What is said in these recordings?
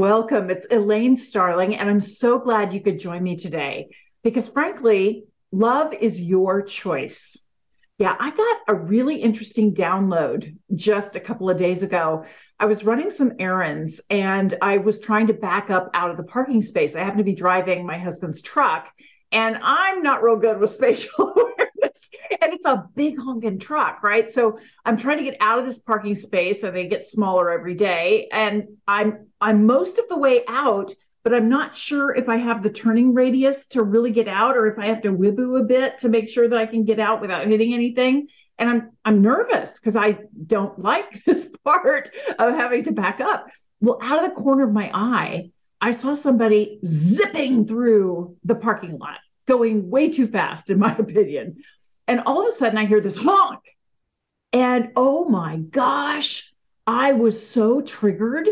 Welcome. It's Elaine Starling, and I'm so glad you could join me today because, frankly, love is your choice. Yeah, I got a really interesting download just a couple of days ago. I was running some errands and I was trying to back up out of the parking space. I happened to be driving my husband's truck, and I'm not real good with spatial awareness. And it's a big honking truck, right? So I'm trying to get out of this parking space, and they get smaller every day. And I'm I'm most of the way out, but I'm not sure if I have the turning radius to really get out or if I have to wiboo a bit to make sure that I can get out without hitting anything. And I'm I'm nervous because I don't like this part of having to back up. Well, out of the corner of my eye, I saw somebody zipping through the parking lot, going way too fast, in my opinion. And all of a sudden, I hear this honk. And oh my gosh, I was so triggered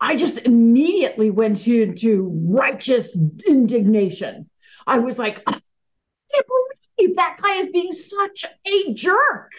I just immediately went into righteous indignation. I was like, I can't believe that guy is being such a jerk.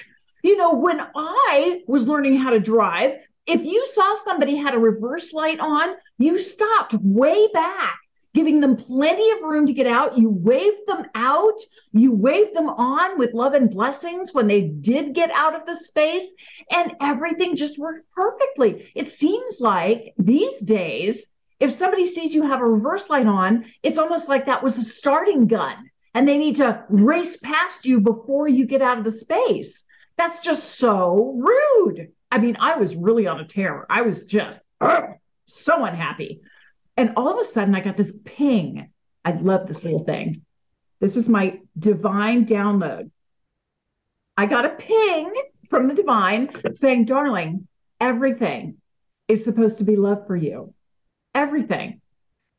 You know, when I was learning how to drive, if you saw somebody had a reverse light on, you stopped way back giving them plenty of room to get out. You waved them out. You waved them on with love and blessings when they did get out of the space, and everything just worked perfectly. It seems like these days, if somebody sees you have a reverse light on, it's almost like that was a starting gun and they need to race past you before you get out of the space. That's just so rude. I mean, I was really on a tear. I was just so unhappy. And all of a sudden, I got this ping. I love this little thing. This is my divine download. I got a ping from the divine saying, darling, everything is supposed to be love for you. Everything.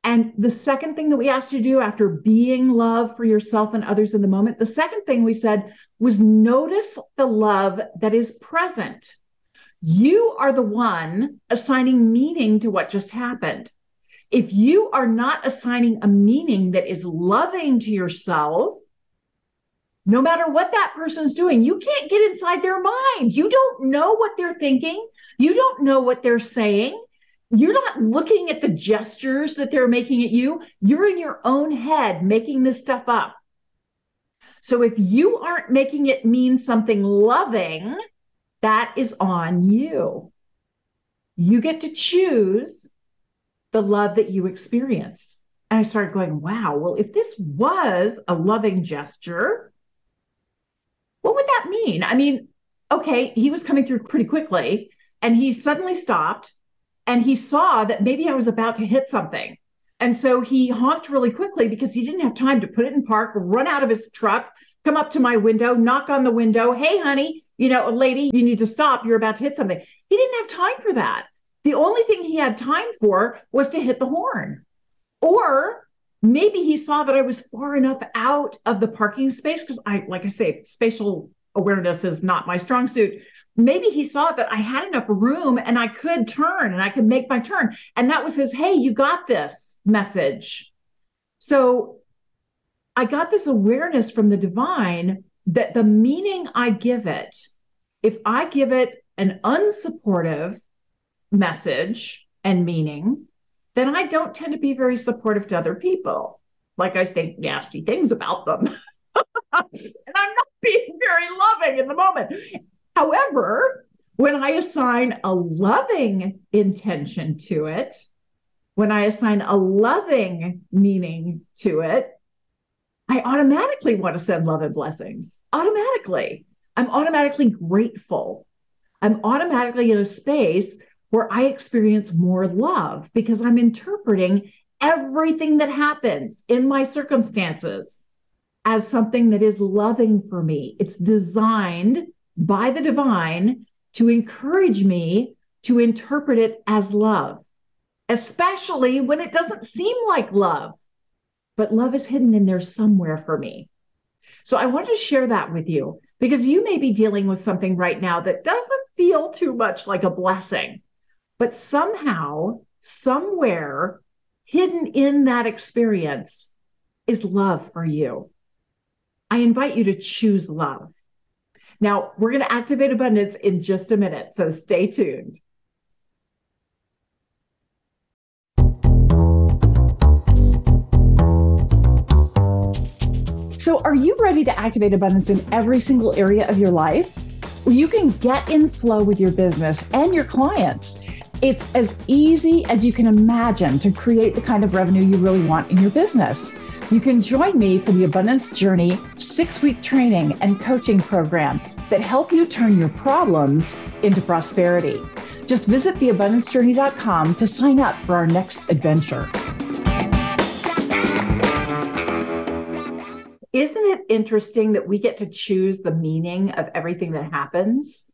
And the second thing that we asked you to do after being love for yourself and others in the moment, the second thing we said was notice the love that is present. You are the one assigning meaning to what just happened if you are not assigning a meaning that is loving to yourself, no matter what that person's doing, you can't get inside their mind. You don't know what they're thinking. You don't know what they're saying. You're not looking at the gestures that they're making at you. You're in your own head making this stuff up. So if you aren't making it mean something loving, that is on you. You get to choose the love that you experience. And I started going, wow, well, if this was a loving gesture, what would that mean? I mean, okay, he was coming through pretty quickly and he suddenly stopped and he saw that maybe I was about to hit something. And so he honked really quickly because he didn't have time to put it in park, run out of his truck, come up to my window, knock on the window. Hey, honey, you know, a lady, you need to stop. You're about to hit something. He didn't have time for that. The only thing he had time for was to hit the horn. Or maybe he saw that I was far enough out of the parking space because I, like I say, spatial awareness is not my strong suit. Maybe he saw that I had enough room and I could turn and I could make my turn. And that was his, hey, you got this message. So I got this awareness from the divine that the meaning I give it, if I give it an unsupportive, message and meaning, then I don't tend to be very supportive to other people. Like I think nasty things about them. and I'm not being very loving in the moment. However, when I assign a loving intention to it, when I assign a loving meaning to it, I automatically want to send love and blessings. Automatically. I'm automatically grateful. I'm automatically in a space where I experience more love because I'm interpreting everything that happens in my circumstances as something that is loving for me. It's designed by the divine to encourage me to interpret it as love, especially when it doesn't seem like love. But love is hidden in there somewhere for me. So I wanted to share that with you because you may be dealing with something right now that doesn't feel too much like a blessing, but somehow, somewhere hidden in that experience is love for you. I invite you to choose love. Now, we're going to activate abundance in just a minute, so stay tuned. So, are you ready to activate abundance in every single area of your life? You can get in flow with your business and your clients. It's as easy as you can imagine to create the kind of revenue you really want in your business. You can join me for the Abundance Journey six week training and coaching program that help you turn your problems into prosperity. Just visit theabundancejourney.com to sign up for our next adventure. Isn't it interesting that we get to choose the meaning of everything that happens?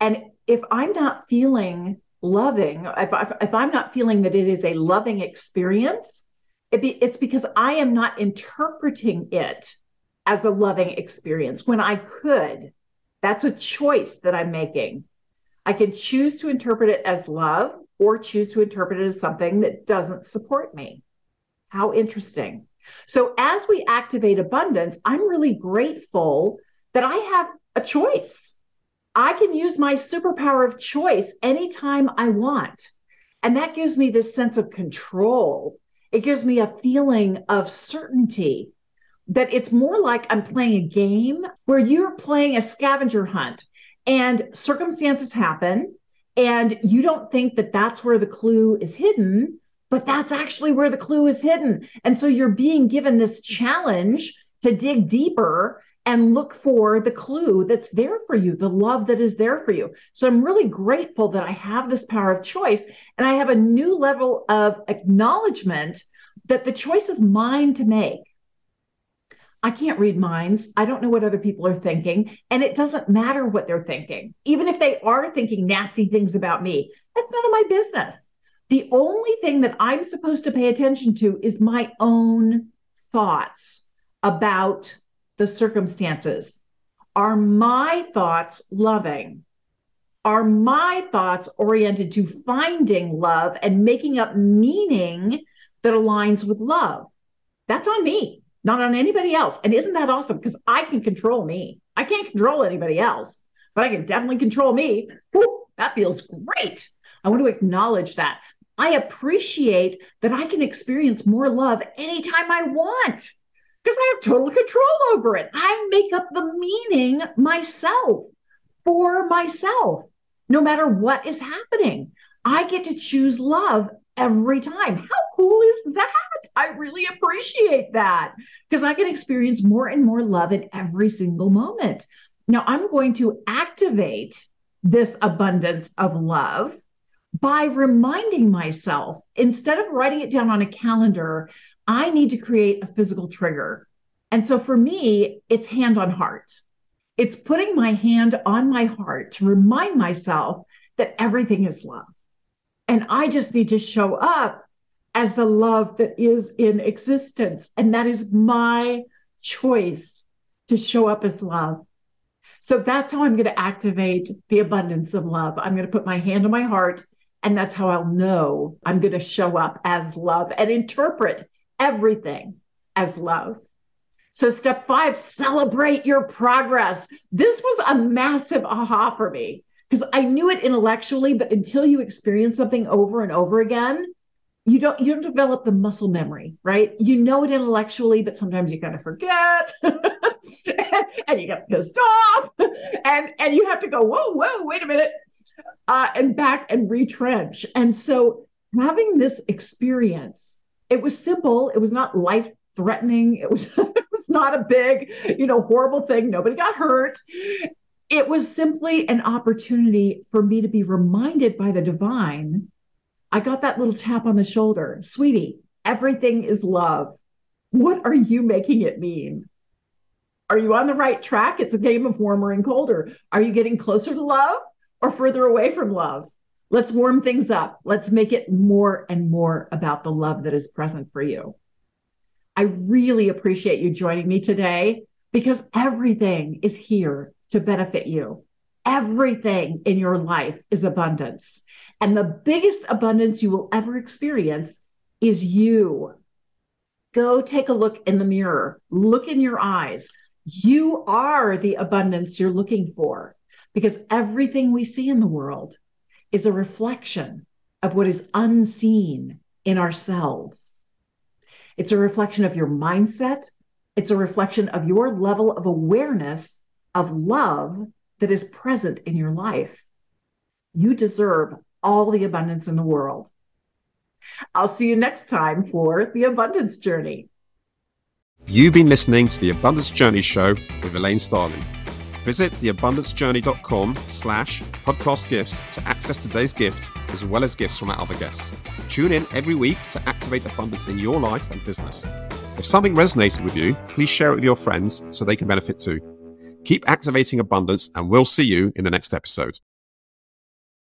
And if I'm not feeling loving, if, I, if I'm not feeling that it is a loving experience, it be, it's because I am not interpreting it as a loving experience when I could. That's a choice that I'm making. I can choose to interpret it as love or choose to interpret it as something that doesn't support me. How interesting. So, as we activate abundance, I'm really grateful that I have a choice. I can use my superpower of choice anytime I want. And that gives me this sense of control it gives me a feeling of certainty that it's more like I'm playing a game where you're playing a scavenger hunt and circumstances happen and you don't think that that's where the clue is hidden, but that's actually where the clue is hidden. And so you're being given this challenge to dig deeper and look for the clue that's there for you, the love that is there for you. So I'm really grateful that I have this power of choice and I have a new level of acknowledgement that the choice is mine to make. I can't read minds. I don't know what other people are thinking. And it doesn't matter what they're thinking. Even if they are thinking nasty things about me, that's none of my business. The only thing that I'm supposed to pay attention to is my own thoughts about the circumstances. Are my thoughts loving? Are my thoughts oriented to finding love and making up meaning that aligns with love? That's on me, not on anybody else. And isn't that awesome? Because I can control me. I can't control anybody else, but I can definitely control me. That feels great. I want to acknowledge that. I appreciate that I can experience more love anytime I want because I have total control over it. I make up the meaning myself for myself, no matter what is happening. I get to choose love every time. How cool is that? I really appreciate that because I can experience more and more love in every single moment. Now, I'm going to activate this abundance of love by reminding myself instead of writing it down on a calendar I need to create a physical trigger. And so for me, it's hand on heart. It's putting my hand on my heart to remind myself that everything is love. And I just need to show up as the love that is in existence. And that is my choice to show up as love. So that's how I'm going to activate the abundance of love. I'm going to put my hand on my heart, and that's how I'll know I'm going to show up as love and interpret everything as love. So, step five, celebrate your progress. This was a massive aha for me because I knew it intellectually, but until you experience something over and over again, you don't you don't develop the muscle memory, right? You know it intellectually, but sometimes you kind of forget, and you get pissed off, and and you have to go, whoa, whoa, wait a minute, uh, and back and retrench. And so having this experience it was simple. It was not life threatening. It was it was not a big, you know, horrible thing. Nobody got hurt. It was simply an opportunity for me to be reminded by the divine. I got that little tap on the shoulder. Sweetie, everything is love. What are you making it mean? Are you on the right track? It's a game of warmer and colder. Are you getting closer to love or further away from love? Let's warm things up. Let's make it more and more about the love that is present for you. I really appreciate you joining me today because everything is here to benefit you. Everything in your life is abundance. And the biggest abundance you will ever experience is you. Go take a look in the mirror, look in your eyes. You are the abundance you're looking for because everything we see in the world is a reflection of what is unseen in ourselves. It's a reflection of your mindset. It's a reflection of your level of awareness of love that is present in your life. You deserve all the abundance in the world. I'll see you next time for the Abundance Journey. You've been listening to the Abundance Journey Show with Elaine Starling. Visit theabundancejourney.com slash podcast gifts to access today's gift as well as gifts from our other guests. Tune in every week to activate abundance in your life and business. If something resonated with you, please share it with your friends so they can benefit too. Keep activating abundance and we'll see you in the next episode.